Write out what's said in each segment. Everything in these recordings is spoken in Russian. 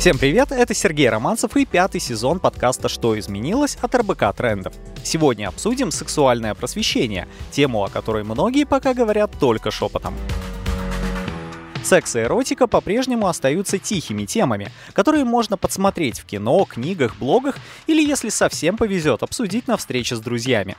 Всем привет, это Сергей Романцев и пятый сезон подкаста «Что изменилось» от РБК Трендов. Сегодня обсудим сексуальное просвещение, тему, о которой многие пока говорят только шепотом. Секс и эротика по-прежнему остаются тихими темами, которые можно подсмотреть в кино, книгах, блогах или, если совсем повезет, обсудить на встрече с друзьями.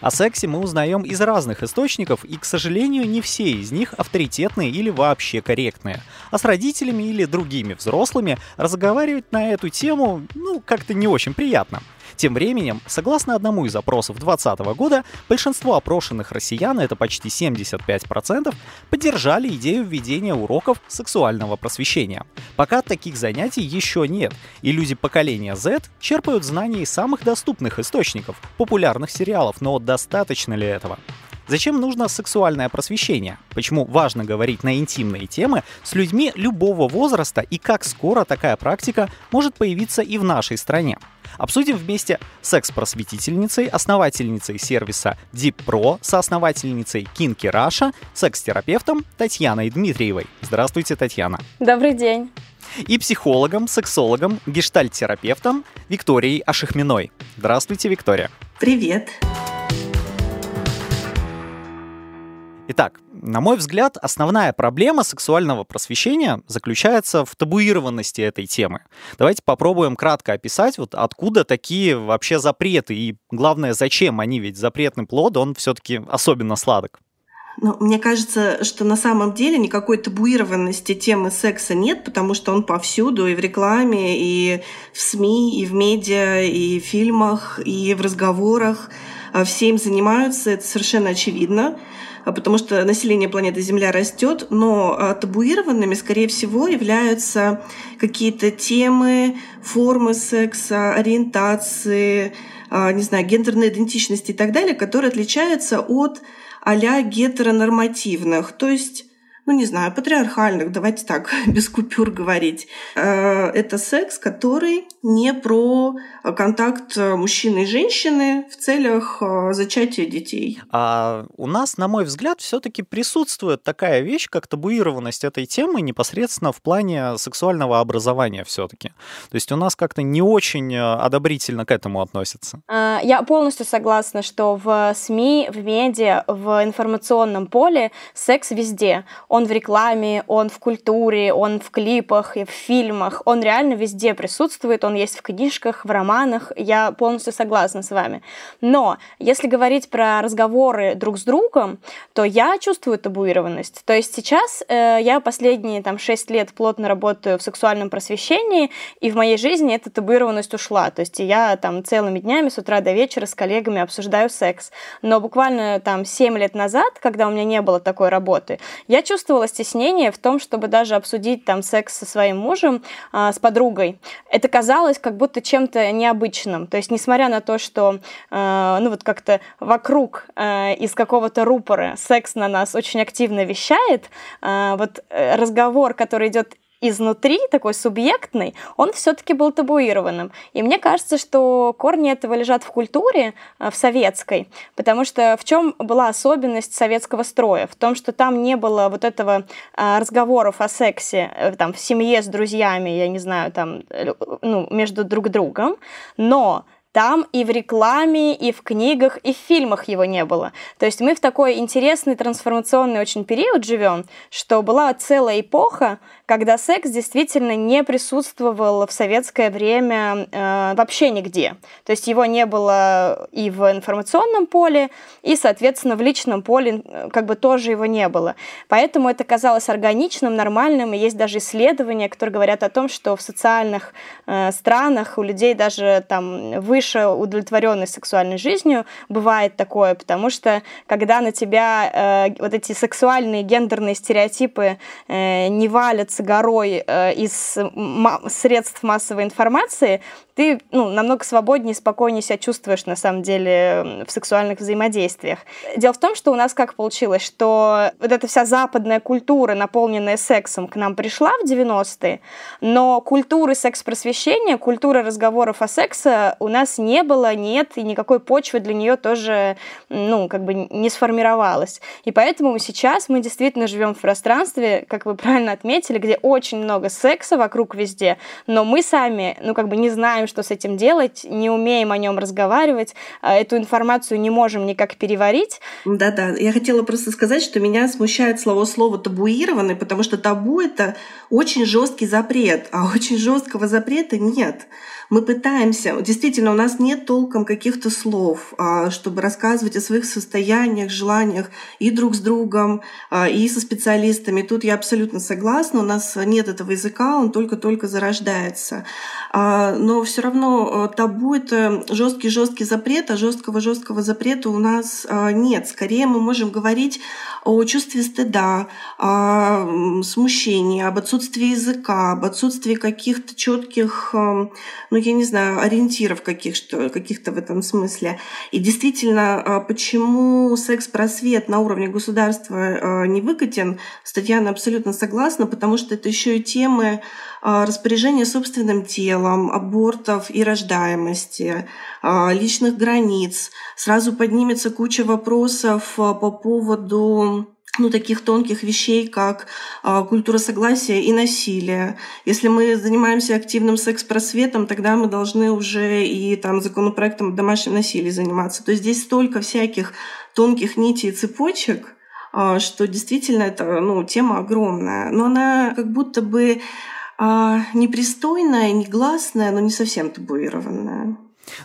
О сексе мы узнаем из разных источников, и, к сожалению, не все из них авторитетные или вообще корректные. А с родителями или другими взрослыми разговаривать на эту тему, ну, как-то не очень приятно. Тем временем, согласно одному из опросов 2020 года, большинство опрошенных россиян, это почти 75%, поддержали идею введения уроков сексуального просвещения. Пока таких занятий еще нет, и люди поколения Z черпают знания из самых доступных источников, популярных сериалов, но достаточно ли этого? Зачем нужно сексуальное просвещение? Почему важно говорить на интимные темы с людьми любого возраста и как скоро такая практика может появиться и в нашей стране? Обсудим вместе секс-просветительницей, основательницей сервиса Deep Pro, соосновательницей Kinky Russia, секс-терапевтом Татьяной Дмитриевой. Здравствуйте, Татьяна. Добрый день. И психологом, сексологом, гештальт-терапевтом Викторией Ашихминой. Здравствуйте, Виктория. Привет. Итак, на мой взгляд, основная проблема сексуального просвещения заключается в табуированности этой темы. Давайте попробуем кратко описать, вот откуда такие вообще запреты и, главное, зачем они, ведь запретный плод, он все-таки особенно сладок. Ну, мне кажется, что на самом деле никакой табуированности темы секса нет, потому что он повсюду, и в рекламе, и в СМИ, и в медиа, и в фильмах, и в разговорах. А все им занимаются, это совершенно очевидно. А, потому что население планеты Земля растет, но а, табуированными, скорее всего, являются какие-то темы, формы секса, ориентации, а, не знаю, гендерной идентичности и так далее, которые отличаются от а-ля гетеронормативных. То есть ну не знаю, патриархальных, давайте так, без купюр говорить. Это секс, который не про контакт мужчины и женщины в целях э, зачатия детей. А у нас, на мой взгляд, все-таки присутствует такая вещь, как табуированность этой темы непосредственно в плане сексуального образования все-таки. То есть у нас как-то не очень э, одобрительно к этому относятся. А, я полностью согласна, что в СМИ, в медиа, в информационном поле секс везде. Он он в рекламе, он в культуре, он в клипах и в фильмах, он реально везде присутствует, он есть в книжках, в романах, я полностью согласна с вами. Но если говорить про разговоры друг с другом, то я чувствую табуированность. То есть сейчас э, я последние там 6 лет плотно работаю в сексуальном просвещении, и в моей жизни эта табуированность ушла. То есть я там целыми днями с утра до вечера с коллегами обсуждаю секс. Но буквально там 7 лет назад, когда у меня не было такой работы, я чувствовала стеснение в том, чтобы даже обсудить там секс со своим мужем, а, с подругой. Это казалось как будто чем-то необычным. То есть, несмотря на то, что, а, ну вот как-то вокруг а, из какого-то рупора секс на нас очень активно вещает, а, вот э, разговор, который идет изнутри, такой субъектный, он все-таки был табуированным. И мне кажется, что корни этого лежат в культуре, э, в советской, потому что в чем была особенность советского строя? В том, что там не было вот этого э, разговоров о сексе э, там, в семье с друзьями, я не знаю, там, ну, между друг другом, но там и в рекламе, и в книгах, и в фильмах его не было. То есть мы в такой интересный трансформационный очень период живем, что была целая эпоха, когда секс действительно не присутствовал в советское время э, вообще нигде. То есть его не было и в информационном поле, и, соответственно, в личном поле э, как бы тоже его не было. Поэтому это казалось органичным, нормальным, и есть даже исследования, которые говорят о том, что в социальных э, странах у людей даже там выше удовлетворенность сексуальной жизнью бывает такое, потому что когда на тебя э, вот эти сексуальные гендерные стереотипы э, не валятся горой э, из средств массовой информации, ты ну, намного свободнее спокойнее себя чувствуешь на самом деле в сексуальных взаимодействиях. Дело в том, что у нас как получилось, что вот эта вся западная культура, наполненная сексом, к нам пришла в 90-е, но культуры секс-просвещения, культуры разговоров о сексе у нас не было, нет, и никакой почвы для нее тоже, ну, как бы не сформировалась. И поэтому сейчас мы действительно живем в пространстве, как вы правильно отметили, где очень много секса вокруг везде, но мы сами, ну, как бы не знаем, что с этим делать, не умеем о нем разговаривать, а, эту информацию не можем никак переварить. Да-да, я хотела просто сказать, что меня смущает слово слово табуированный, потому что табу — это очень жесткий запрет, а очень жесткого запрета нет мы пытаемся, действительно, у нас нет толком каких-то слов, а, чтобы рассказывать о своих состояниях, желаниях и друг с другом, а, и со специалистами. Тут я абсолютно согласна, у нас нет этого языка, он только-только зарождается. Но все равно табу — это жесткий-жесткий запрет, а жесткого-жесткого запрета у нас нет. Скорее мы можем говорить о чувстве стыда, о смущении, об отсутствии языка, об отсутствии каких-то четких, ну, я не знаю, ориентиров каких-то, каких-то в этом смысле. И действительно, почему секс-просвет на уровне государства не выкатен, с Татьяной абсолютно согласна, потому что это еще и темы а, распоряжения собственным телом, абортов и рождаемости, личных границ. Сразу поднимется куча вопросов по поводу ну, таких тонких вещей, как э, культура согласия и насилия. Если мы занимаемся активным секс-просветом, тогда мы должны уже и там законопроектом о домашнем насилии заниматься. То есть здесь столько всяких тонких нитей и цепочек, э, что действительно это ну, тема огромная. Но она как будто бы э, непристойная, негласная, но не совсем табуированная.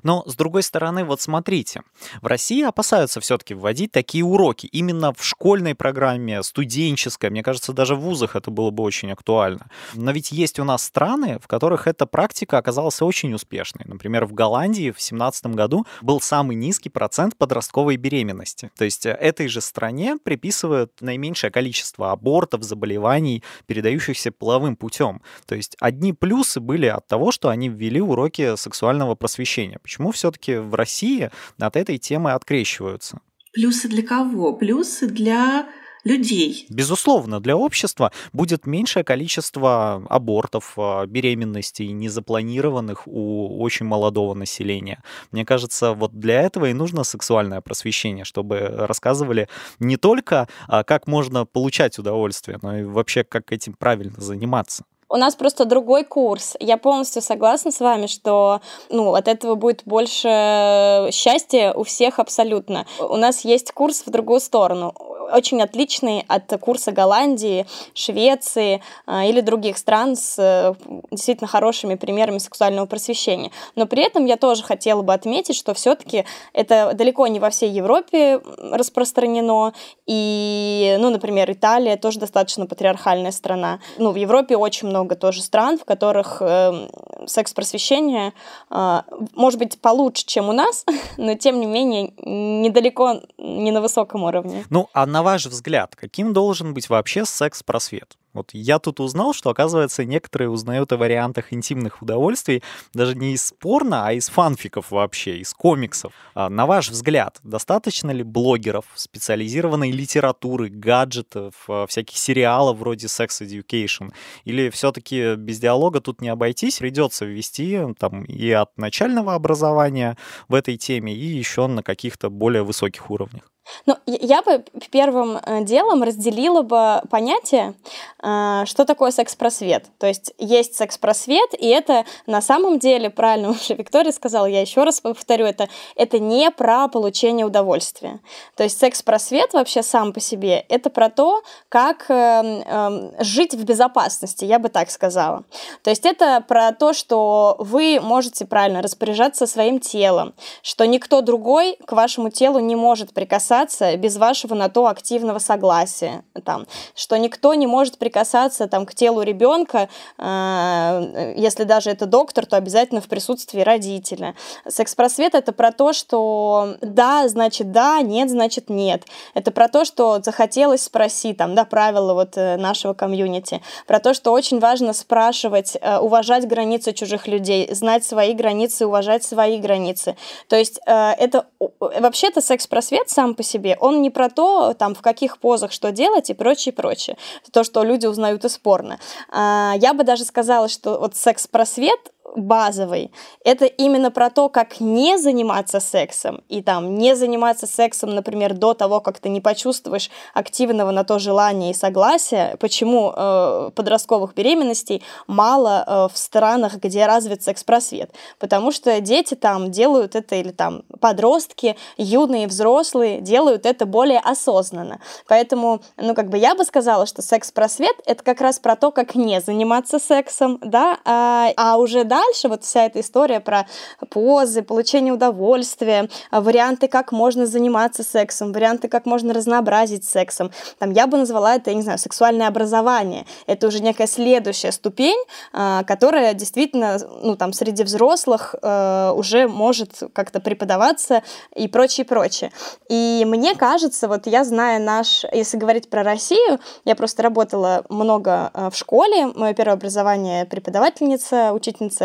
Но, с другой стороны, вот смотрите, в России опасаются все-таки вводить такие уроки именно в школьной программе, студенческой. Мне кажется, даже в вузах это было бы очень актуально. Но ведь есть у нас страны, в которых эта практика оказалась очень успешной. Например, в Голландии в 2017 году был самый низкий процент подростковой беременности. То есть э, этой же стране приписывают наименьшее количество абортов, заболеваний, передающихся половым путем. То есть одни плюсы были от того, что они ввели уроки сексуального просвещения обсуждения. Почему все-таки в России от этой темы открещиваются? Плюсы для кого? Плюсы для людей. Безусловно, для общества будет меньшее количество абортов, а, беременностей, незапланированных у очень молодого населения. Мне кажется, вот для этого и нужно сексуальное просвещение, чтобы рассказывали не только, а, как можно получать удовольствие, но и вообще, как этим правильно заниматься. У нас просто другой курс. Я полностью согласна с вами, что ну, от этого будет больше счастья у всех абсолютно. У нас есть курс в другую сторону очень отличный от курса Голландии, Швеции э, или других стран с э, действительно хорошими примерами сексуального просвещения. Но при этом я тоже хотела бы отметить, что все-таки это далеко не во всей Европе распространено. И, ну, например, Италия тоже достаточно патриархальная страна. Ну, в Европе очень много тоже стран, в которых э, секс-просвещение э, может быть получше, чем у нас, но тем не менее недалеко не на высоком уровне. Ну, а на ваш взгляд, каким должен быть вообще секс-просвет? Вот я тут узнал, что, оказывается, некоторые узнают о вариантах интимных удовольствий даже не из порно, а из фанфиков вообще, из комиксов. А на ваш взгляд, достаточно ли блогеров, специализированной литературы, гаджетов, а, всяких сериалов вроде Sex Education? Или все-таки без диалога тут не обойтись, придется ввести там и от начального образования в этой теме, и еще на каких-то более высоких уровнях? Ну, я бы первым э, делом разделила бы понятие, э, что такое секс-просвет. То есть есть секс-просвет, и это на самом деле, правильно уже Виктория сказала, я еще раз повторю, это, это не про получение удовольствия. То есть секс-просвет вообще сам по себе, это про то, как э, жить в безопасности, я бы так сказала. То есть это про то, что вы можете правильно распоряжаться своим телом, что никто другой к вашему телу не может прикасаться прикасаться без вашего на то активного согласия, там, что никто не может прикасаться там, к телу ребенка, э, если даже это доктор, то обязательно в присутствии родителя. Секс-просвет — это про то, что да, значит да, нет, значит нет. Это про то, что захотелось спросить, там, да, правила вот э, нашего комьюнити, про то, что очень важно спрашивать, э, уважать границы чужих людей, знать свои границы, уважать свои границы. То есть э, это вообще-то секс-просвет сам по себе, он не про то, там, в каких позах что делать и прочее, прочее. То, что люди узнают из порно. А, я бы даже сказала, что вот секс-просвет базовый. Это именно про то, как не заниматься сексом. И там не заниматься сексом, например, до того, как ты не почувствуешь активного на то желания и согласия. Почему э, подростковых беременностей мало э, в странах, где развит секс-просвет? Потому что дети там делают это, или там подростки, юные, взрослые, делают это более осознанно. Поэтому, ну, как бы я бы сказала, что секс-просвет — это как раз про то, как не заниматься сексом, да, а, а уже дальше вот вся эта история про позы, получение удовольствия, варианты, как можно заниматься сексом, варианты, как можно разнообразить сексом. Там я бы назвала это, я не знаю, сексуальное образование. Это уже некая следующая ступень, а, которая действительно, ну, там, среди взрослых э, уже может как-то преподаваться и прочее, прочее. И мне кажется, вот я знаю наш, если говорить про Россию, я просто работала много в школе, мое первое образование преподавательница, учительница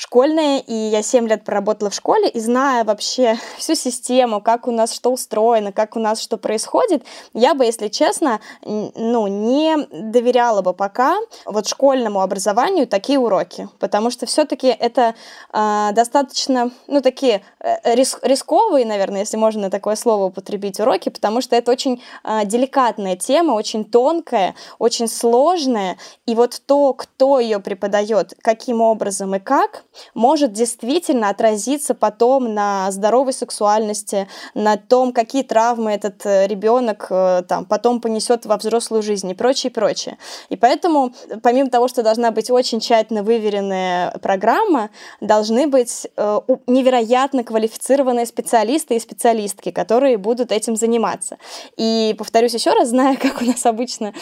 школьная, и я 7 лет проработала в школе, и зная вообще всю систему, как у нас что устроено, как у нас что происходит, я бы, если честно, ну, не доверяла бы пока вот школьному образованию такие уроки, потому что все-таки это э, достаточно, ну, такие э, рис рисковые, наверное, если можно такое слово употребить, уроки, потому что это очень э, деликатная тема, очень тонкая, очень сложная, и вот то, кто ее преподает, каким образом и как, может действительно отразиться потом на здоровой сексуальности, на том, какие травмы этот э, ребенок э, там потом понесет во взрослую жизнь и прочее, прочее. И поэтому, помимо того, что должна быть очень тщательно выверенная программа, должны быть э, невероятно квалифицированные специалисты и специалистки, которые будут этим заниматься. И повторюсь еще раз, зная, как у нас обычно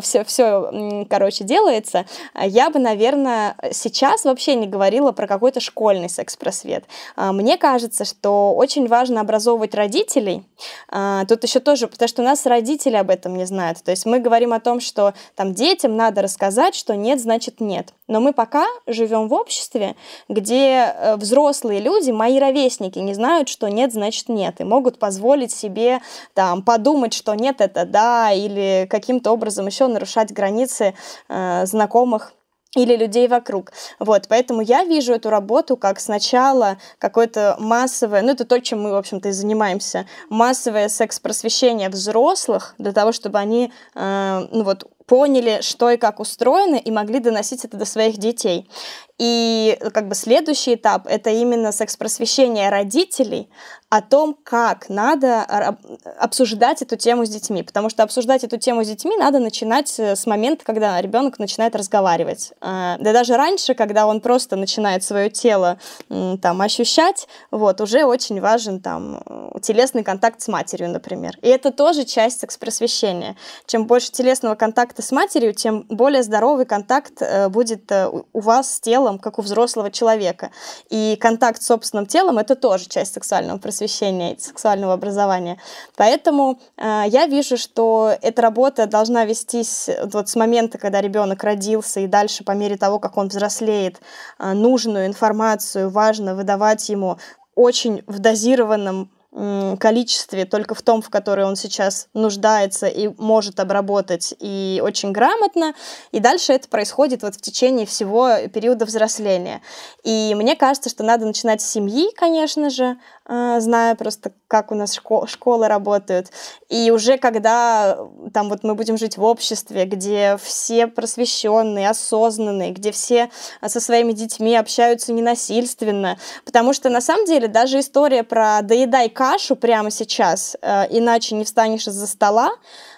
все, все, короче, делается, я бы, наверное, сейчас вообще не говорила говорила про какой-то школьный секс-просвет. А, мне кажется, что очень важно образовывать родителей. А, тут еще тоже, потому что у нас родители об этом не знают. То есть мы говорим о том, что там детям надо рассказать, что нет, значит нет. Но мы пока живем в обществе, где э, взрослые люди, мои ровесники, не знают, что нет, значит нет, и могут позволить себе там подумать, что нет, это да, или каким-то образом еще нарушать границы э, знакомых или людей вокруг. Вот, поэтому я вижу эту работу как сначала какое-то массовое, ну это то, чем мы, в общем-то, и занимаемся, массовое секс-просвещение взрослых для того, чтобы они, э, ну вот, поняли, что и как устроено, и могли доносить это до своих детей. И как бы следующий этап — это именно секс-просвещение родителей о том, как надо обсуждать эту тему с детьми. Потому что обсуждать эту тему с детьми надо начинать э, с момента, когда ребенок начинает разговаривать. А, да даже раньше, когда он просто начинает свое тело там, ощущать, вот, уже очень важен там, телесный контакт с матерью, например. И это тоже часть секс-просвещения. Чем больше телесного контакта с матерью, тем более здоровый контакт э, будет э, у вас с телом, как у взрослого человека. И контакт с собственным телом — это тоже часть сексуального просвещения, сексуального образования. Поэтому э, я вижу, что эта работа должна вестись вот с момента, когда ребенок родился, и дальше по мере того, как он взрослеет, нужную информацию важно выдавать ему очень в дозированном количестве, только в том, в которое он сейчас нуждается и может обработать, и очень грамотно. И дальше это происходит вот в течение всего периода взросления. И мне кажется, что надо начинать с семьи, конечно же, а, зная просто, как у нас школ школы работают. И уже когда там вот мы будем жить в обществе, где все просвещенные, осознанные, где все со своими детьми общаются ненасильственно. Потому что на самом деле даже история про доедай кашу прямо сейчас, э, иначе не встанешь из-за стола,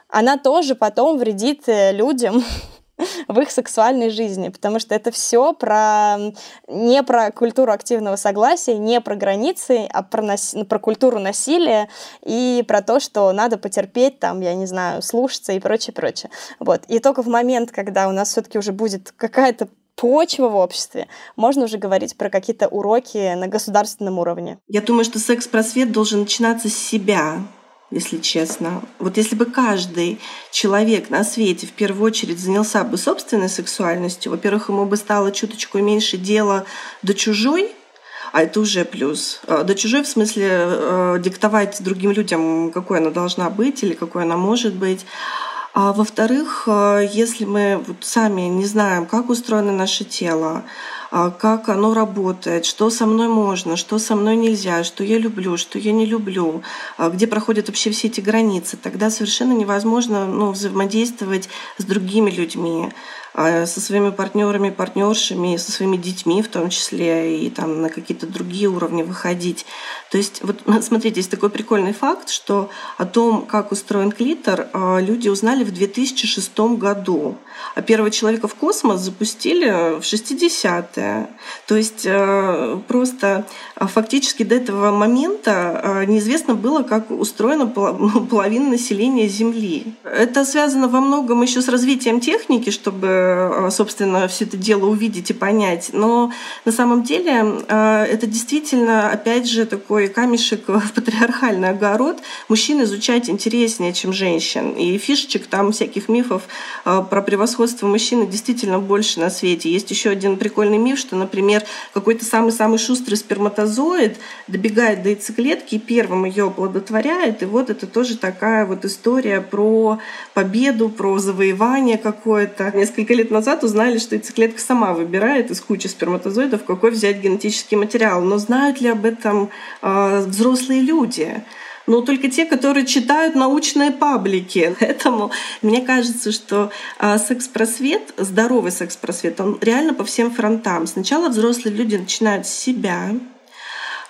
она тоже потом вредит э, людям, в их сексуальной жизни, потому что это все про не про культуру активного согласия, не про границы, а про, нас... про культуру насилия и про то, что надо потерпеть, там, я не знаю, слушаться и прочее, прочее. Вот. И только в момент, когда у нас все-таки уже будет какая-то почва в обществе, можно уже говорить про какие-то уроки на государственном уровне. Я думаю, что секс-просвет должен начинаться с себя, если честно. Вот если бы каждый человек на свете в первую очередь занялся бы собственной сексуальностью, во-первых, ему бы стало чуточку меньше дела до чужой, а это уже плюс. А, до чужой в смысле э, диктовать другим людям, какой она должна быть или какой она может быть. А во-вторых, э, если мы вот сами не знаем, как устроено наше тело, как оно работает, что со мной можно, что со мной нельзя, что я люблю, что я не люблю, а, где проходят вообще все эти границы, тогда совершенно невозможно ну, взаимодействовать с другими людьми. А, со своими партнерами, партнершами, со своими детьми в том числе, и там на какие-то другие уровни выходить. То есть, вот смотрите, есть такой прикольный факт, что о том, как устроен клитор, а, люди узнали в 2006 году. А первого человека в космос запустили в 60-е. То есть а, просто фактически до этого момента неизвестно было, как устроена половина населения Земли. Это связано во многом еще с развитием техники, чтобы Э, собственно, все это дело увидеть и понять. Но на самом деле э, это действительно, опять же, такой камешек в патриархальный огород. Мужчин изучать интереснее, чем женщин. И фишечек там всяких мифов э, про превосходство мужчины действительно больше на свете. Есть еще один прикольный миф, что, например, какой-то самый-самый шустрый сперматозоид добегает до яйцеклетки и первым ее оплодотворяет. И вот это тоже такая вот история про победу, про завоевание какое-то. Несколько несколько лет назад узнали, что яйцеклетка сама выбирает из кучи сперматозоидов, какой взять генетический материал. Но знают ли об этом э, взрослые люди? но только те, которые читают научные паблики. Поэтому мне кажется, что а, секс-просвет, здоровый секс-просвет, он реально по всем фронтам. Сначала взрослые люди начинают с себя,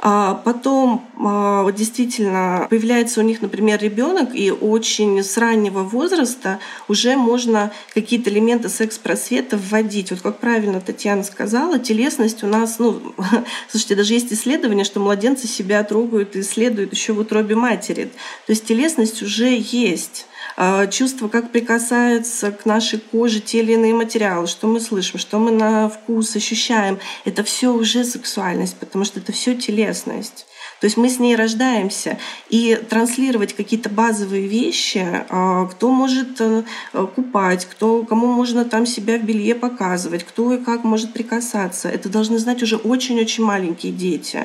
а потом а, действительно появляется у них, например, ребенок, и очень с раннего возраста уже можно какие-то элементы секс-просвета вводить. Вот как правильно Татьяна сказала, телесность у нас, ну, слушайте, даже есть исследования, что младенцы себя трогают и исследуют еще в утробе матери. То есть телесность уже есть. А, чувство, как прикасаются к нашей коже те или иные материалы, что мы слышим, что мы на вкус ощущаем, это все уже сексуальность, потому что это все телесность. То есть мы с ней рождаемся. И транслировать какие-то базовые вещи, а, кто может э, купать, кто, кому можно там себя в белье показывать, кто и как может прикасаться, это должны знать уже очень-очень маленькие дети.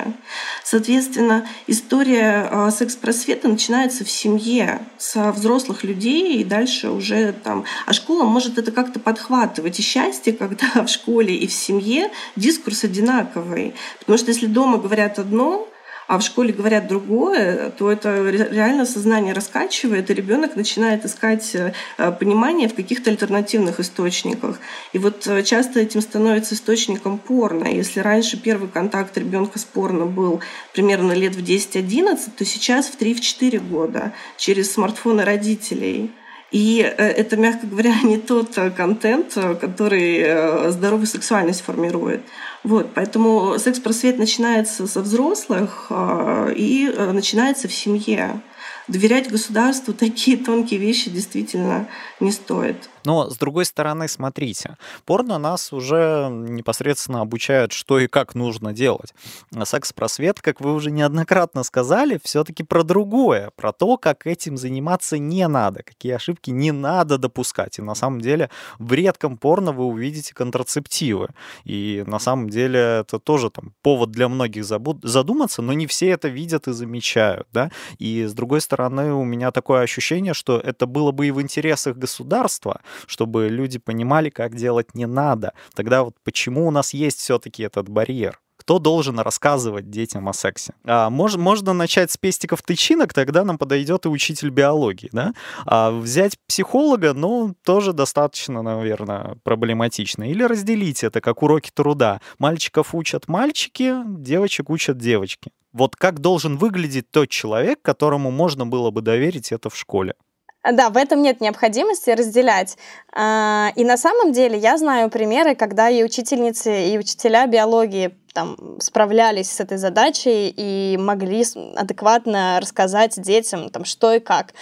Соответственно, история а, секс-просвета начинается в семье, со взрослых людей, и дальше уже там... А школа может это как-то подхватывать. И счастье, когда в школе и в семье дискурс одинаковый. Потому что если дома говорят одно, а в школе говорят другое, то это реально сознание раскачивает, и ребенок начинает искать э, понимание в каких-то альтернативных источниках. И вот э, часто этим становится источником порно. Если раньше первый контакт ребенка с порно был примерно лет в 10-11, то сейчас в 3-4 года через смартфоны родителей. И э, это, мягко говоря, не тот контент, который здоровую сексуальность формирует. Вот, поэтому секс-просвет начинается со взрослых а, и э, начинается в семье. Доверять государству такие тонкие вещи действительно не стоит. Но, с другой стороны, смотрите, порно нас уже непосредственно обучают, что и как нужно делать. А секс-просвет, как вы уже неоднократно сказали, все-таки про другое, про то, как этим заниматься не надо, какие ошибки не надо допускать. И на самом деле в редком порно вы увидите контрацептивы. И на самом деле это тоже там повод для многих задуматься, но не все это видят и замечают. Да? И с другой стороны, у меня такое ощущение, что это было бы и в интересах государства, чтобы люди понимали, как делать не надо. Тогда вот почему у нас есть все-таки этот барьер? кто должен рассказывать детям о сексе. А, мож, можно начать с пестиков тычинок, тогда нам подойдет и учитель биологии. Да? А взять психолога, ну, тоже достаточно, наверное, проблематично. Или разделить это, как уроки труда. Мальчиков учат мальчики, девочек учат девочки. Вот как должен выглядеть тот человек, которому можно было бы доверить это в школе? Да, в этом нет необходимости разделять. А, и на самом деле я знаю примеры, когда и учительницы, и учителя биологии там справлялись с этой задачей и могли адекватно рассказать детям, там, что и как.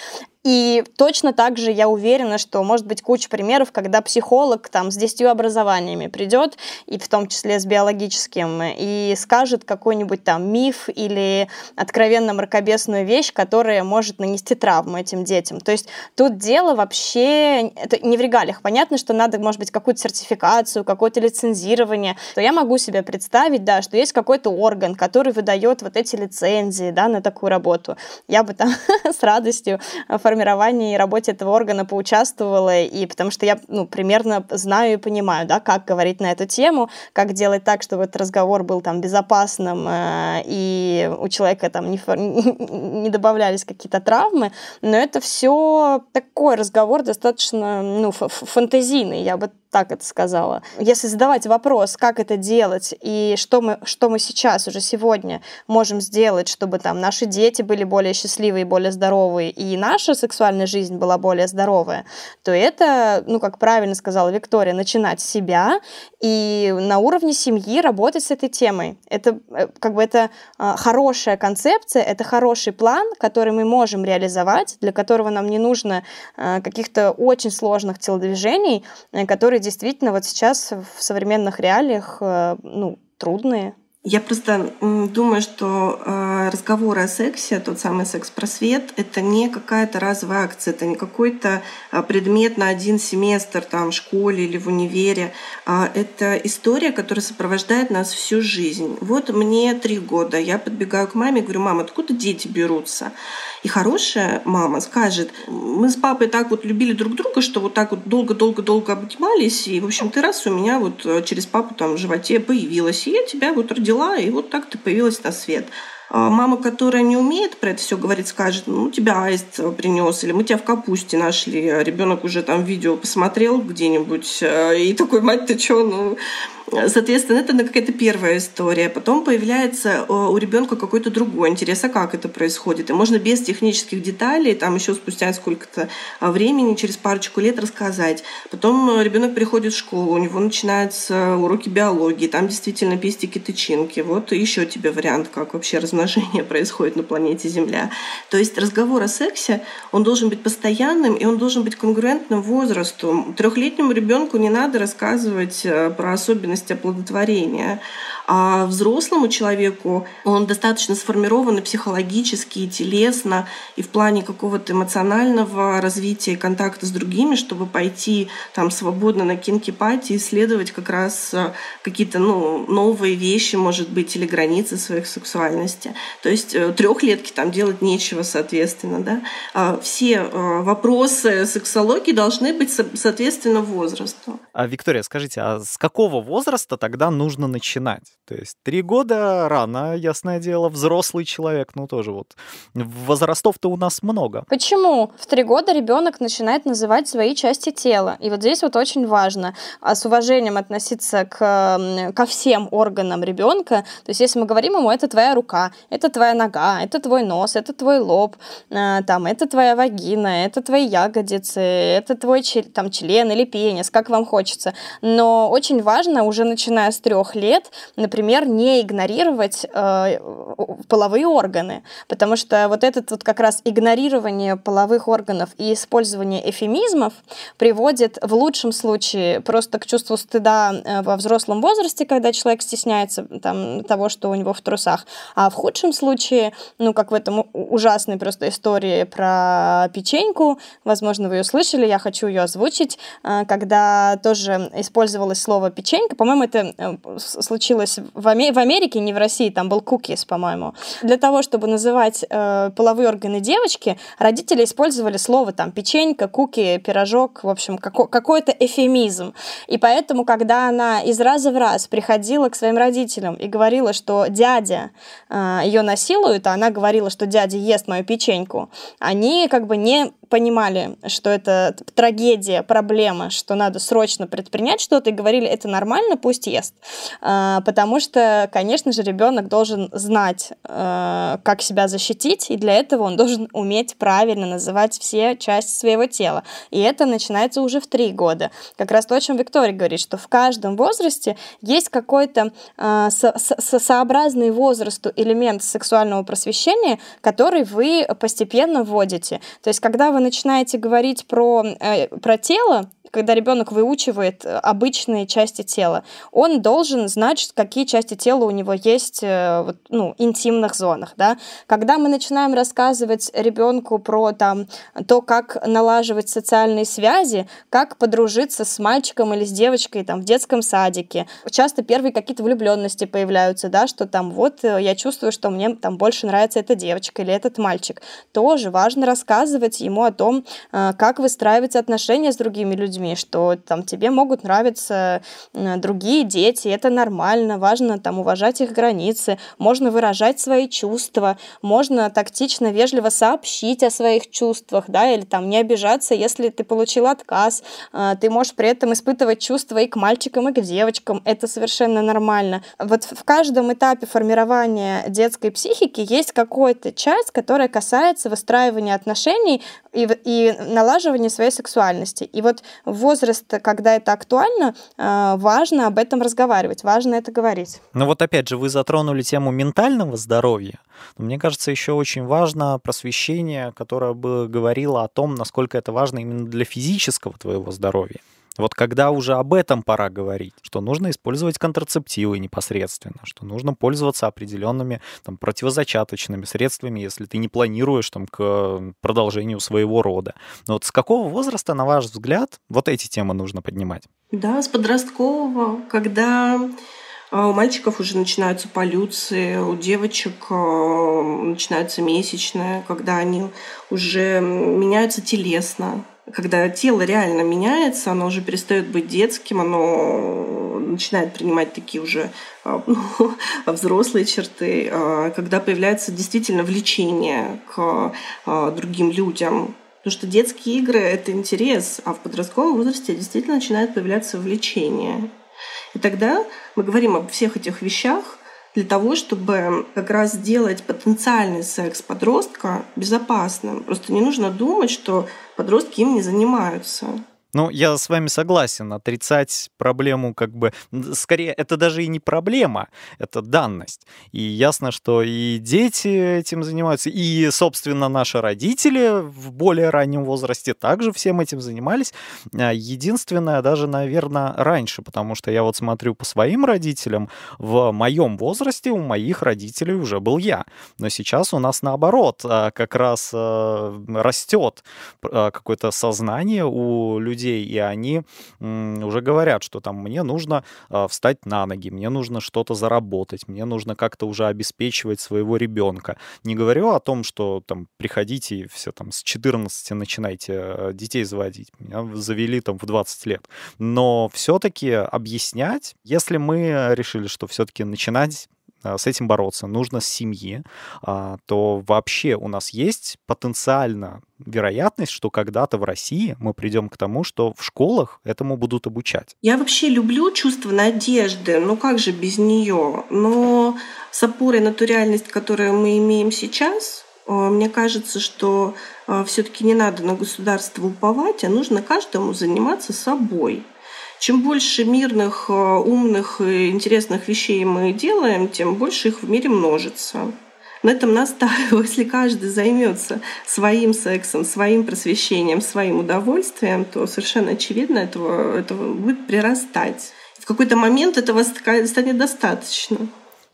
И точно так же я уверена, что может быть куча примеров, когда психолог там с десятью образованиями придет, и в том числе с биологическим, и скажет какой-нибудь там миф или откровенно мракобесную вещь, которая может нанести травму этим детям. То есть тут дело вообще это не в регалиях. Понятно, что надо, может быть, какую-то сертификацию, какое-то лицензирование. То я могу себе представить, да, что есть какой-то орган, который выдает вот эти лицензии, да, на такую работу. Я бы там с радостью оформила формировании и работе этого органа поучаствовала, и потому что я ну, примерно знаю и понимаю, да, как говорить на эту тему, как делать так, чтобы этот разговор был там безопасным, э, и у человека там не, не добавлялись какие-то травмы, но это все такой разговор достаточно ну, фантазийный, я бы так это сказала. Если задавать вопрос, как это делать и что мы, что мы сейчас, уже сегодня можем сделать, чтобы там наши дети были более счастливые, более здоровые, и наша сексуальная жизнь была более здоровая, то это, ну, как правильно сказала Виктория, начинать с себя и на уровне семьи работать с этой темой. Это э, как бы это а, хорошая концепция, это хороший план, который мы можем реализовать, для которого нам не нужно а, каких-то очень сложных телодвижений, э, которые действительно вот сейчас в современных реалиях э, ну, трудные. Я просто думаю, что э, разговоры о сексе, тот самый секс-просвет, это не какая-то разовая акция, это не какой-то э, предмет на один семестр там, в школе или в универе. А это история, которая сопровождает нас всю жизнь. Вот мне три года, я подбегаю к маме и говорю, мама, откуда дети берутся? И хорошая мама скажет, мы с папой так вот любили друг друга, что вот так вот долго-долго-долго обнимались, и, в общем, ты раз у меня вот э, через папу там в животе появилась, и я тебя вот родила, и вот так ты появилась на свет. А мама, которая не умеет про это все говорить, скажет, ну, тебя аист принес, или мы тебя в капусте нашли, а ребенок уже там видео посмотрел где-нибудь, э, и такой, мать, ты что, ну, Соответственно, это какая-то первая история. Потом появляется э, у ребенка какой-то другой интерес, а как это происходит. И можно без технических деталей, там еще спустя сколько-то а, времени, через парочку лет рассказать. Потом э, ребенок приходит в школу, у него начинаются уроки биологии, там действительно пестики, тычинки. Вот еще тебе вариант, как вообще размножение происходит на планете Земля. То есть разговор о сексе, он должен быть постоянным, и он должен быть конгруентным возрасту. Трехлетнему ребенку не надо рассказывать э, про особенности оплодотворения. А взрослому человеку он достаточно сформирован и психологически, и телесно, и в плане какого-то эмоционального развития и контакта с другими, чтобы пойти там свободно на кинки-пати исследовать как раз э, какие-то ну, новые вещи, может быть, или границы своих сексуальности. То есть э, трехлетки там делать нечего, соответственно. Да? А все э, вопросы сексологии должны быть соответственно возрасту. А, Виктория, скажите, а с какого возраста тогда нужно начинать? То есть три года рано, ясное дело, взрослый человек, ну тоже вот. Возрастов-то у нас много. Почему? В три года ребенок начинает называть свои части тела. И вот здесь вот очень важно а с уважением относиться к, ко всем органам ребенка. То есть если мы говорим ему, это твоя рука, это твоя нога, это твой нос, это твой лоб, э, там, это твоя вагина, это твои ягодицы, это твой там, член или пенис, как вам хочется. Но очень важно уже начиная с трех лет, например, не игнорировать э, половые органы, потому что вот этот вот как раз игнорирование половых органов и использование эфемизмов приводит в лучшем случае просто к чувству стыда э, во взрослом возрасте, когда человек стесняется там, того, что у него в трусах, а в худшем случае, ну, как в этом ужасной просто истории про печеньку, возможно, вы ее слышали, я хочу ее озвучить, э, когда тоже использовалось слово печенька, по-моему, это э, случилось в, Аме- в Америке, не в России, там был кукис, по-моему. Для того, чтобы называть э, половые органы девочки, родители использовали слово там печенька, куки, пирожок, в общем, како- какой-то эфемизм. И поэтому, когда она из раза в раз приходила к своим родителям и говорила, что дядя э, ее насилует, а она говорила, что дядя ест мою печеньку, они как бы не понимали, что это трагедия, проблема, что надо срочно предпринять что-то, и говорили, это нормально, пусть ест. Э, потому что, конечно же, ребенок должен знать, э, как себя защитить, и для этого он должен уметь правильно называть все части своего тела. И это начинается уже в три года. Как раз то, о чем Виктория говорит, что в каждом возрасте есть какой-то со сообразный возрасту элемент сексуального просвещения, который вы постепенно вводите. То есть, когда вы начинаете говорить про, э, про тело, когда ребенок выучивает э, обычные части тела, он должен знать, какие части тела у него есть э, вот, ну, интимных зонах. Да? Когда мы начинаем рассказывать ребенку про там, то, как налаживать социальные связи, как подружиться с мальчиком или с девочкой там, в детском садике, часто первые какие-то влюбленности появляются, да, что там вот э, я чувствую, что мне там больше нравится эта девочка или этот мальчик. Тоже важно рассказывать ему о том, как выстраивать отношения с другими людьми, что там тебе могут нравиться другие дети, это нормально, важно там уважать их границы, можно выражать свои чувства, можно тактично, вежливо сообщить о своих чувствах, да, или там не обижаться, если ты получил отказ, а, ты можешь при этом испытывать чувства и к мальчикам, и к девочкам, это совершенно нормально. Вот в каждом этапе формирования детской психики есть какая-то часть, которая касается выстраивания отношений и, и налаживания своей сексуальности. И вот возраст, когда это актуально, а, важно об этом разговаривать, важно это говорить. Ну вот опять же, вы затронули тему ментального здоровья. Мне кажется, еще очень важно просвещение, которое бы говорило о том, насколько это важно именно для физического твоего здоровья. Вот когда уже об этом пора говорить, что нужно использовать контрацептивы непосредственно, что нужно пользоваться определенными там, противозачаточными средствами, если ты не планируешь там, к продолжению своего рода. Но вот с какого возраста, на ваш взгляд, вот эти темы нужно поднимать? Да, с подросткового, когда а, у мальчиков уже начинаются полюции, у девочек а, начинаются месячные, когда они уже меняются телесно, когда тело реально меняется, оно уже перестает быть детским, оно начинает принимать такие уже а, ну, взрослые черты, а, когда появляется действительно влечение к а, другим людям. Потому что детские игры — это интерес, а в подростковом возрасте действительно начинает появляться влечение. И тогда мы говорим об всех этих вещах — для того, чтобы как раз сделать потенциальный секс подростка безопасным. Просто не нужно думать, что подростки им не занимаются. Ну, я с вами согласен. Отрицать проблему как бы... Скорее, это даже и не проблема, это данность. И ясно, что и дети этим занимаются, и, собственно, наши родители в более раннем возрасте также всем этим занимались. А, единственное, даже, наверное, раньше, потому что я вот смотрю по своим родителям, в моем возрасте у моих родителей уже был я. Но сейчас у нас наоборот, а, как раз а, растет какое-то сознание у людей, людей, и они уже говорят, что там мне нужно а, встать на ноги, мне нужно что-то заработать, мне нужно как-то уже обеспечивать своего ребенка. Не говорю о том, что там приходите и все там с 14 начинайте а, детей заводить. Меня завели там в 20 лет. Но все-таки объяснять, если мы решили, что все-таки начинать с этим бороться, нужно с семьи, а, то вообще у нас есть потенциально вероятность, что когда-то в России мы придем к тому, что в школах этому будут обучать. Я вообще люблю чувство надежды, ну как же без нее? Но с опорой на ту реальность, которую мы имеем сейчас, э, мне кажется, что э, все-таки не надо на государство уповать, а нужно каждому заниматься собой. Чем больше мирных, э, умных и интересных вещей мы делаем, тем больше их в мире множится. На этом настаиваю, если каждый займется своим сексом, своим просвещением, своим удовольствием, то совершенно очевидно этого, этого будет прирастать. В какой-то момент этого станет достаточно.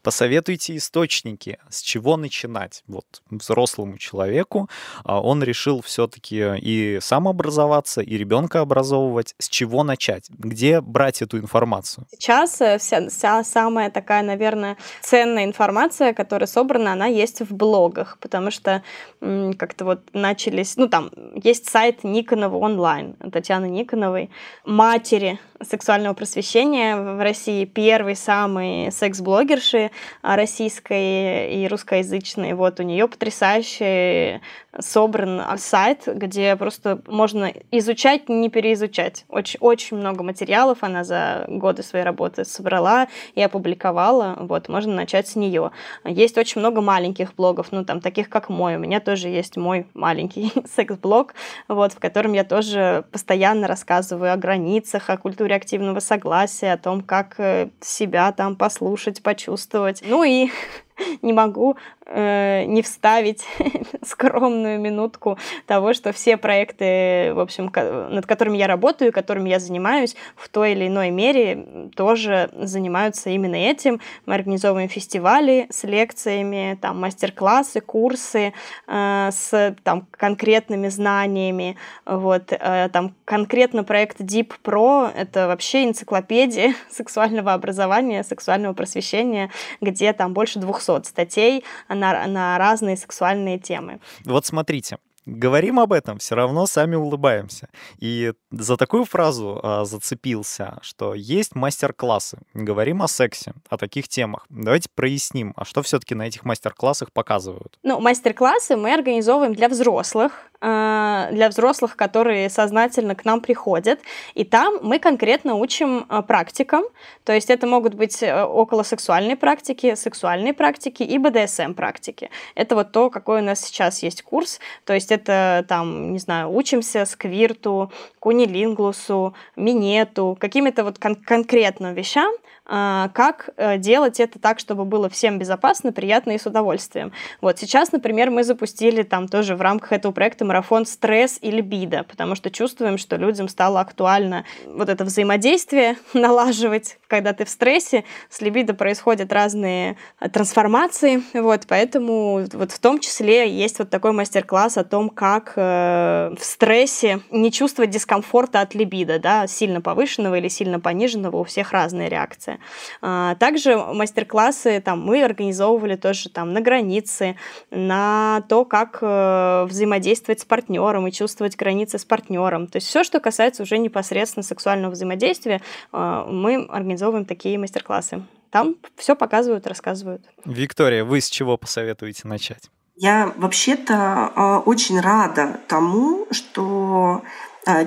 Посоветуйте источники, с чего начинать. Вот взрослому человеку а, он решил все-таки и сам образоваться, и ребенка образовывать. С чего начать? Где брать эту информацию? Сейчас э, вся, вся самая такая, наверное, ценная информация, которая собрана, она есть в блогах, потому что как-то вот начались, ну там есть сайт Никонова онлайн, Татьяны Никоновой, матери сексуального просвещения в России, первый самый секс-блогерши российской и русскоязычной. Вот у нее потрясающий собран сайт, где просто можно изучать, не переизучать. Очень, очень много материалов она за годы своей работы собрала и опубликовала. Вот, можно начать с нее. Есть очень много маленьких блогов, ну, там, таких как мой. У меня тоже есть мой маленький секс-блог, вот, в котором я тоже постоянно рассказываю о границах, о культуре активного согласия, о том, как э, себя там послушать, почувствовать. Ну и не могу э, не вставить скромную минутку того, что все проекты, в общем, над которыми я работаю, которыми я занимаюсь, в той или иной мере тоже занимаются именно этим. Мы организовываем фестивали с лекциями, там, мастер-классы, курсы э, с там, конкретными знаниями. Вот, э, там, конкретно проект Deep Pro — это вообще энциклопедия сексуального образования, сексуального просвещения, где там больше 200 статей на, на разные сексуальные темы. Вот смотрите, говорим об этом, все равно сами улыбаемся. И за такую фразу а, зацепился, что есть мастер-классы. Говорим о сексе, о таких темах. Давайте проясним, а что все-таки на этих мастер-классах показывают? Ну, мастер-классы мы организовываем для взрослых, для взрослых, которые сознательно к нам приходят. И там мы конкретно учим а, практикам. То есть это могут быть э, околосексуальные практики, сексуальные практики и БДСМ-практики. Это вот то, какой у нас сейчас есть курс. То есть это там, не знаю, учимся сквирту, кунилингусу, минету, какими-то вот кон- конкретным вещам, а, как э, делать это так, чтобы было всем безопасно, приятно и с удовольствием. Вот сейчас, например, мы запустили там тоже в рамках этого проекта марафон «Стресс и либидо», потому что чувствуем, что людям стало актуально вот это взаимодействие налаживать, когда ты в стрессе, с либидо происходят разные э, трансформации, вот, поэтому вот в том числе есть вот такой мастер-класс о том, как э, в стрессе не чувствовать дискомфорта от либидо, да, сильно повышенного или сильно пониженного, у всех разные реакции границы. А, также мастер-классы там мы организовывали тоже там на границе, на то, как э, взаимодействовать с партнером и чувствовать границы с партнером. То есть все, что касается уже непосредственно сексуального взаимодействия, э, мы организовываем такие мастер-классы. Там все показывают, рассказывают. Виктория, вы с чего посоветуете начать? Я вообще-то э, очень рада тому, что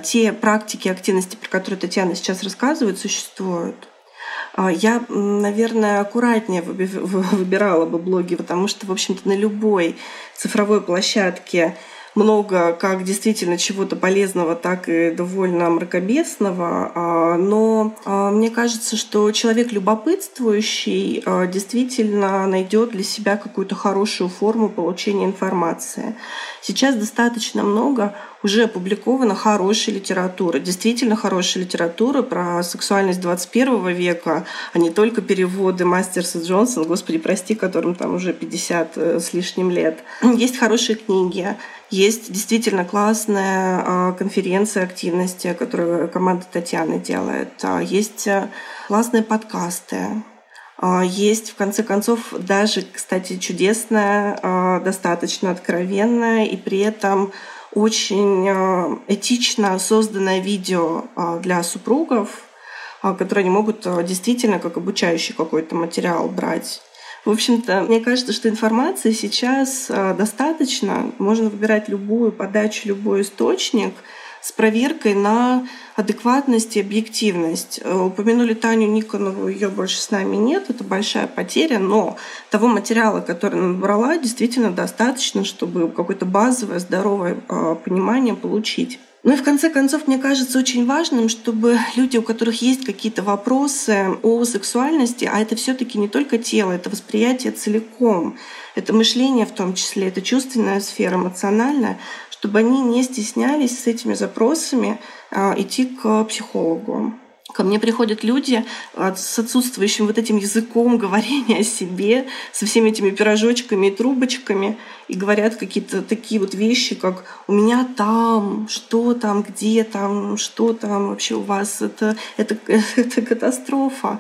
те практики активности, про которые Татьяна сейчас рассказывает, существуют. Я, наверное, аккуратнее выбирала бы блоги, потому что, в общем-то, на любой цифровой площадке много как действительно чего-то полезного, так и довольно мракобесного. А, но а, мне кажется, что человек любопытствующий действительно найдет для себя какую-то хорошую форму получения информации. Сейчас достаточно много уже опубликовано хорошей литературы, действительно хорошей литературы про сексуальность 21 века, а не только переводы Мастерса Джонсон, господи, прости, которым там уже 50 э, с лишним лет. Есть хорошие книги, есть действительно классная а, конференция активности, которую команда Татьяны делает. А, есть э, классные подкасты, а, есть, в конце концов, даже, кстати, чудесное, а, достаточно откровенное и при этом очень а, этично созданное видео для супругов, которые они могут действительно как обучающий какой-то материал брать. В общем-то, мне кажется, что информации сейчас достаточно. Можно выбирать любую подачу, любой источник — с проверкой на адекватность и объективность. Э, упомянули Таню Никонову, ее больше с нами нет, это большая потеря, но того материала, который она набрала, действительно достаточно, чтобы какое-то базовое, здоровое э, понимание получить. Ну и в конце концов, мне кажется очень важным, чтобы люди, у которых есть какие-то вопросы о сексуальности, а это все-таки не только тело, это восприятие целиком, это мышление в том числе, это чувственная сфера, эмоциональная, чтобы они не стеснялись с этими запросами а, идти к психологу. Ко мне приходят люди а, с отсутствующим вот этим языком говорения о себе, со всеми этими пирожочками и трубочками, и говорят какие-то такие вот вещи, как «у меня там», «что там», «где там», «что там вообще у вас», это, это, это катастрофа.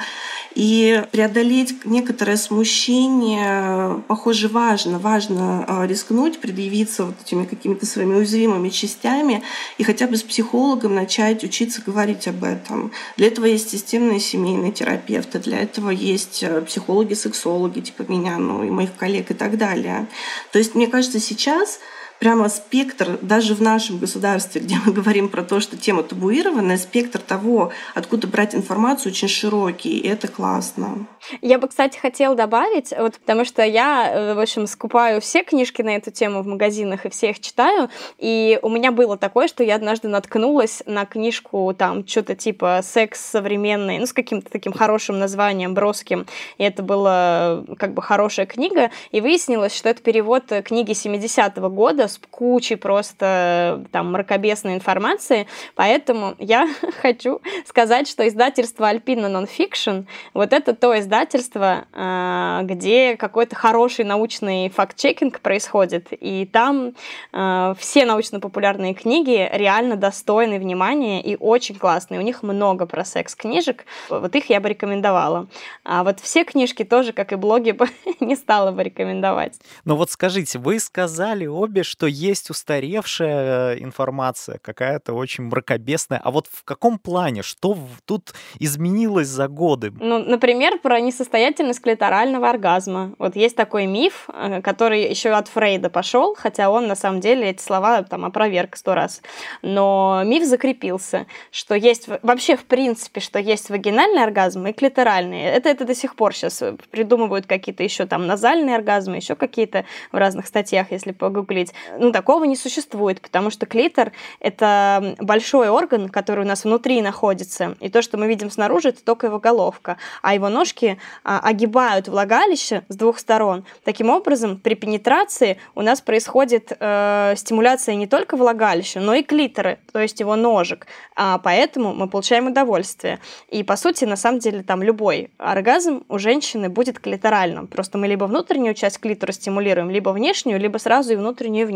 И преодолеть некоторое смущение, похоже, важно. Важно а, рискнуть, предъявиться вот этими какими-то своими уязвимыми частями и хотя бы с психологом начать учиться говорить об этом. Для этого есть системные семейные терапевты, для этого есть э, психологи, сексологи типа меня, ну и моих коллег и так далее. То есть, мне кажется, сейчас прямо спектр, даже в нашем государстве, где мы говорим про то, что тема табуированная, спектр того, откуда брать информацию, очень широкий, и это классно. Я бы, кстати, хотела добавить, вот потому что я, э, в общем, скупаю все книжки на эту тему в магазинах и все их читаю, и у меня было такое, что я однажды наткнулась на книжку там что-то типа «Секс современный», ну, с каким-то таким хорошим названием, броским, и это была как бы хорошая книга, и выяснилось, что это перевод книги 70-го года с кучей просто там мракобесной информации, поэтому я хочу сказать, что издательство Alpina Nonfiction, вот это то издательство, а, где какой-то хороший научный факт-чекинг происходит, и там а, все научно-популярные книги реально достойны внимания и очень классные. У них много про секс-книжек, вот их я бы рекомендовала. А вот все книжки тоже, как и блоги, не стала бы рекомендовать. Ну вот скажите, вы сказали обе, что есть устаревшая э, информация, какая-то очень мракобесная. А вот в каком плане? Что тут изменилось за годы? Ну, например, про несостоятельность клиторального оргазма. Вот есть такой миф, э, который еще от Фрейда пошел, хотя он на самом деле эти слова там опроверг сто раз. Но миф закрепился, что есть вообще в принципе, что есть вагинальный оргазм и клиторальный. Это, это до сих пор сейчас придумывают какие-то еще там назальные оргазмы, еще какие-то в разных статьях, если погуглить. Ну, такого не существует, потому что клитор — это большой орган, который у нас внутри находится, и то, что мы видим снаружи, это только его головка, а его ножки а, огибают влагалище с двух сторон. Таким образом, при пенетрации у нас происходит э, стимуляция не только влагалища, но и клитора, то есть его ножек, а поэтому мы получаем удовольствие. И, по сути, на самом деле, там любой оргазм у женщины будет клиторальным. Просто мы либо внутреннюю часть клитора стимулируем, либо внешнюю, либо сразу и внутреннюю, и внешнюю.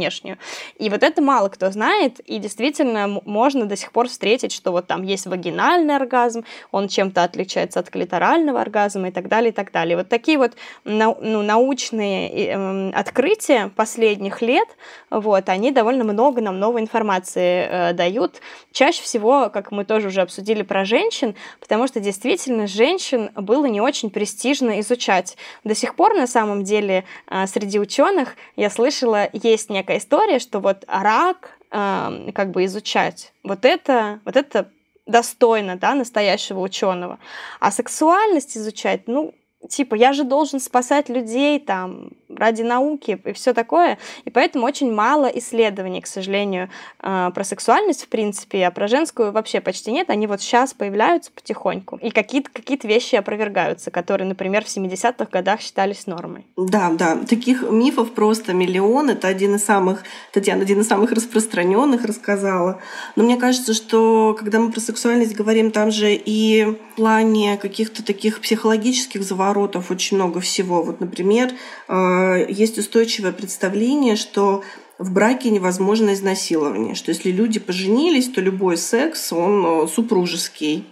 И вот это мало кто знает, и действительно можно до сих пор встретить, что вот там есть вагинальный оргазм, он чем-то отличается от клиторального оргазма и так далее, и так далее. Вот такие вот ну, научные э, открытия последних лет, вот, они довольно много нам новой информации э, дают. Чаще всего, как мы тоже уже обсудили про женщин, потому что действительно женщин было не очень престижно изучать. До сих пор, на самом деле, э, среди ученых я слышала, есть некая история, что вот рак э, как бы изучать, вот это, вот это достойно, да, настоящего ученого. А сексуальность изучать, ну, типа, я же должен спасать людей там ради науки и все такое. И поэтому очень мало исследований, к сожалению, э, про сексуальность, в принципе, а про женскую вообще почти нет. Они вот сейчас появляются потихоньку. И какие-то какие вещи опровергаются, которые, например, в 70-х годах считались нормой. Да, да. Таких мифов просто миллион. Это один из самых, Татьяна, один из самых распространенных рассказала. Но мне кажется, что когда мы про сексуальность говорим, там же и в плане каких-то таких психологических заворотов очень много всего. Вот, например, э, есть устойчивое представление, что в браке невозможно изнасилование, что если люди поженились, то любой секс, он э, супружеский.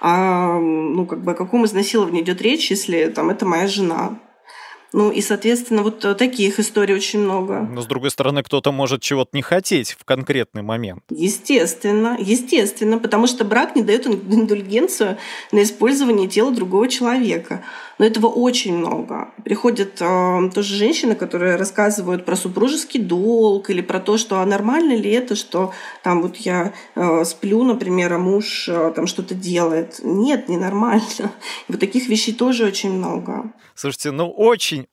А ну, как бы о каком изнасиловании идет речь, если там это моя жена? Ну и, соответственно, вот э, таких историй очень много. Но, с другой стороны, кто-то может чего-то не хотеть в конкретный момент. Естественно, естественно, потому что брак не дает индульгенцию на использование тела другого человека. Но этого очень много. Приходят э, тоже женщины, которые рассказывают про супружеский долг или про то, что а нормально ли это, что там вот я э, сплю, например, а муж э, там что-то делает. Нет, ненормально. И вот таких вещей тоже очень много. Слушайте, ну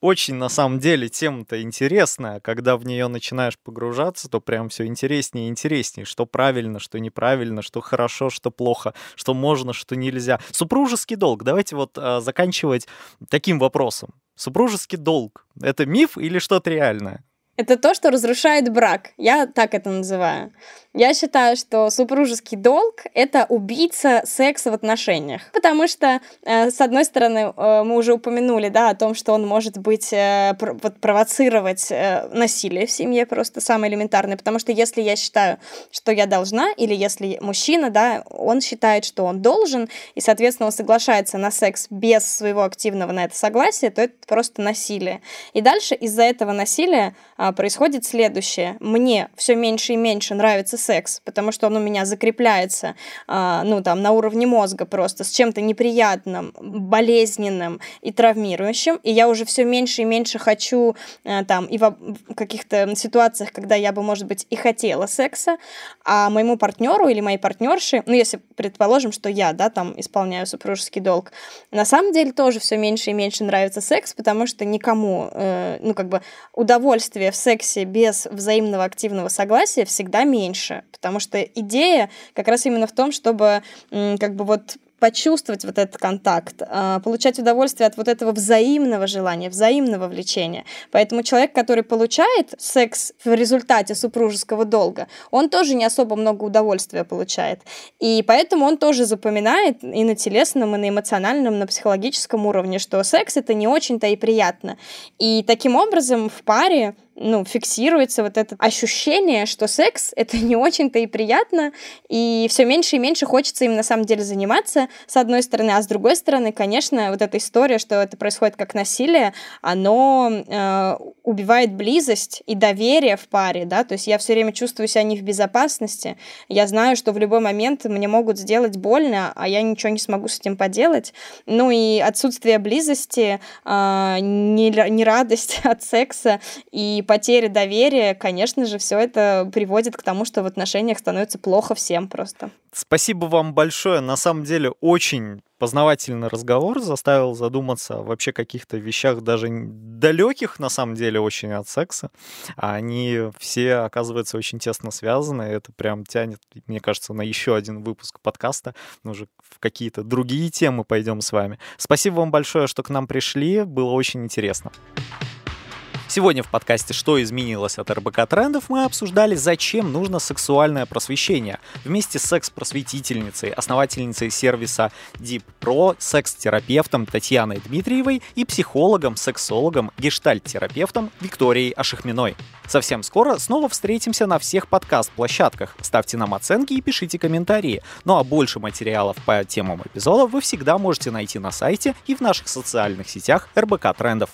очень-очень на самом деле тема-то интересная. Когда в нее начинаешь погружаться, то прям все интереснее и интереснее. Что правильно, что неправильно, что хорошо, что плохо, что можно, что нельзя. Супружеский долг. Давайте вот а, заканчивать таким вопросом. Супружеский долг — это миф или что-то реальное? Это то, что разрушает брак. Я так это называю. Я считаю, что супружеский долг — это убийца секса в отношениях. Потому что, э, с одной стороны, э, мы уже упомянули, да, о том, что он может быть, э, провоцировать насилие в семье, просто самое элементарное. Потому что если я считаю, что я должна, или если мужчина, да, он считает, что он должен, и, соответственно, он соглашается на секс без своего активного на это согласия, то это просто насилие. И дальше из-за этого насилия а, происходит следующее. Мне все меньше и меньше нравится секс, потому что он у меня закрепляется, а, ну, там, на уровне мозга просто, с чем-то неприятным, болезненным и травмирующим, и я уже все меньше и меньше хочу, а, там, и в каких-то ситуациях, когда я бы, может быть, и хотела секса, а моему партнеру или моей партнерше, ну, если предположим, что я, да, там, исполняю супружеский долг, на самом деле тоже все меньше и меньше нравится секс, потому что никому, э, ну, как бы, удовольствие в сексе без взаимного активного согласия всегда меньше, потому что идея как раз именно в том, чтобы, как бы, вот почувствовать вот этот контакт, а, получать удовольствие от вот этого взаимного желания, взаимного влечения. Поэтому человек, который получает секс в результате супружеского долга, он тоже не особо много удовольствия получает. И поэтому он тоже запоминает и на телесном, и на эмоциональном, на психологическом уровне, что секс это не очень-то и приятно. И таким образом в паре ну, фиксируется вот это ощущение, что секс — это не очень-то и приятно, и все меньше и меньше хочется им на самом деле заниматься, с одной стороны, а с другой стороны, конечно, вот эта история, что это происходит как насилие, оно э, убивает близость и доверие в паре, да, то есть я все время чувствую себя не в безопасности, я знаю, что в любой момент мне могут сделать больно, а я ничего не смогу с этим поделать, ну и отсутствие близости, э, нерадость от секса и потеря доверия, конечно же, все это приводит к тому, что в отношениях становится плохо всем просто. Спасибо вам большое. На самом деле очень познавательный разговор заставил задуматься о вообще каких-то вещах даже далеких на самом деле очень от секса. Они все, оказывается, очень тесно связаны. Это прям тянет, мне кажется, на еще один выпуск подкаста. Мы уже в какие-то другие темы пойдем с вами. Спасибо вам большое, что к нам пришли. Было очень интересно. Сегодня в подкасте «Что изменилось от РБК трендов» мы обсуждали, зачем нужно сексуальное просвещение. Вместе с секс-просветительницей, основательницей сервиса Deep Pro, секс-терапевтом Татьяной Дмитриевой и психологом, сексологом, гештальт-терапевтом Викторией Ашихминой. Совсем скоро снова встретимся на всех подкаст-площадках. Ставьте нам оценки и пишите комментарии. Ну а больше материалов по темам эпизода вы всегда можете найти на сайте и в наших социальных сетях РБК Трендов.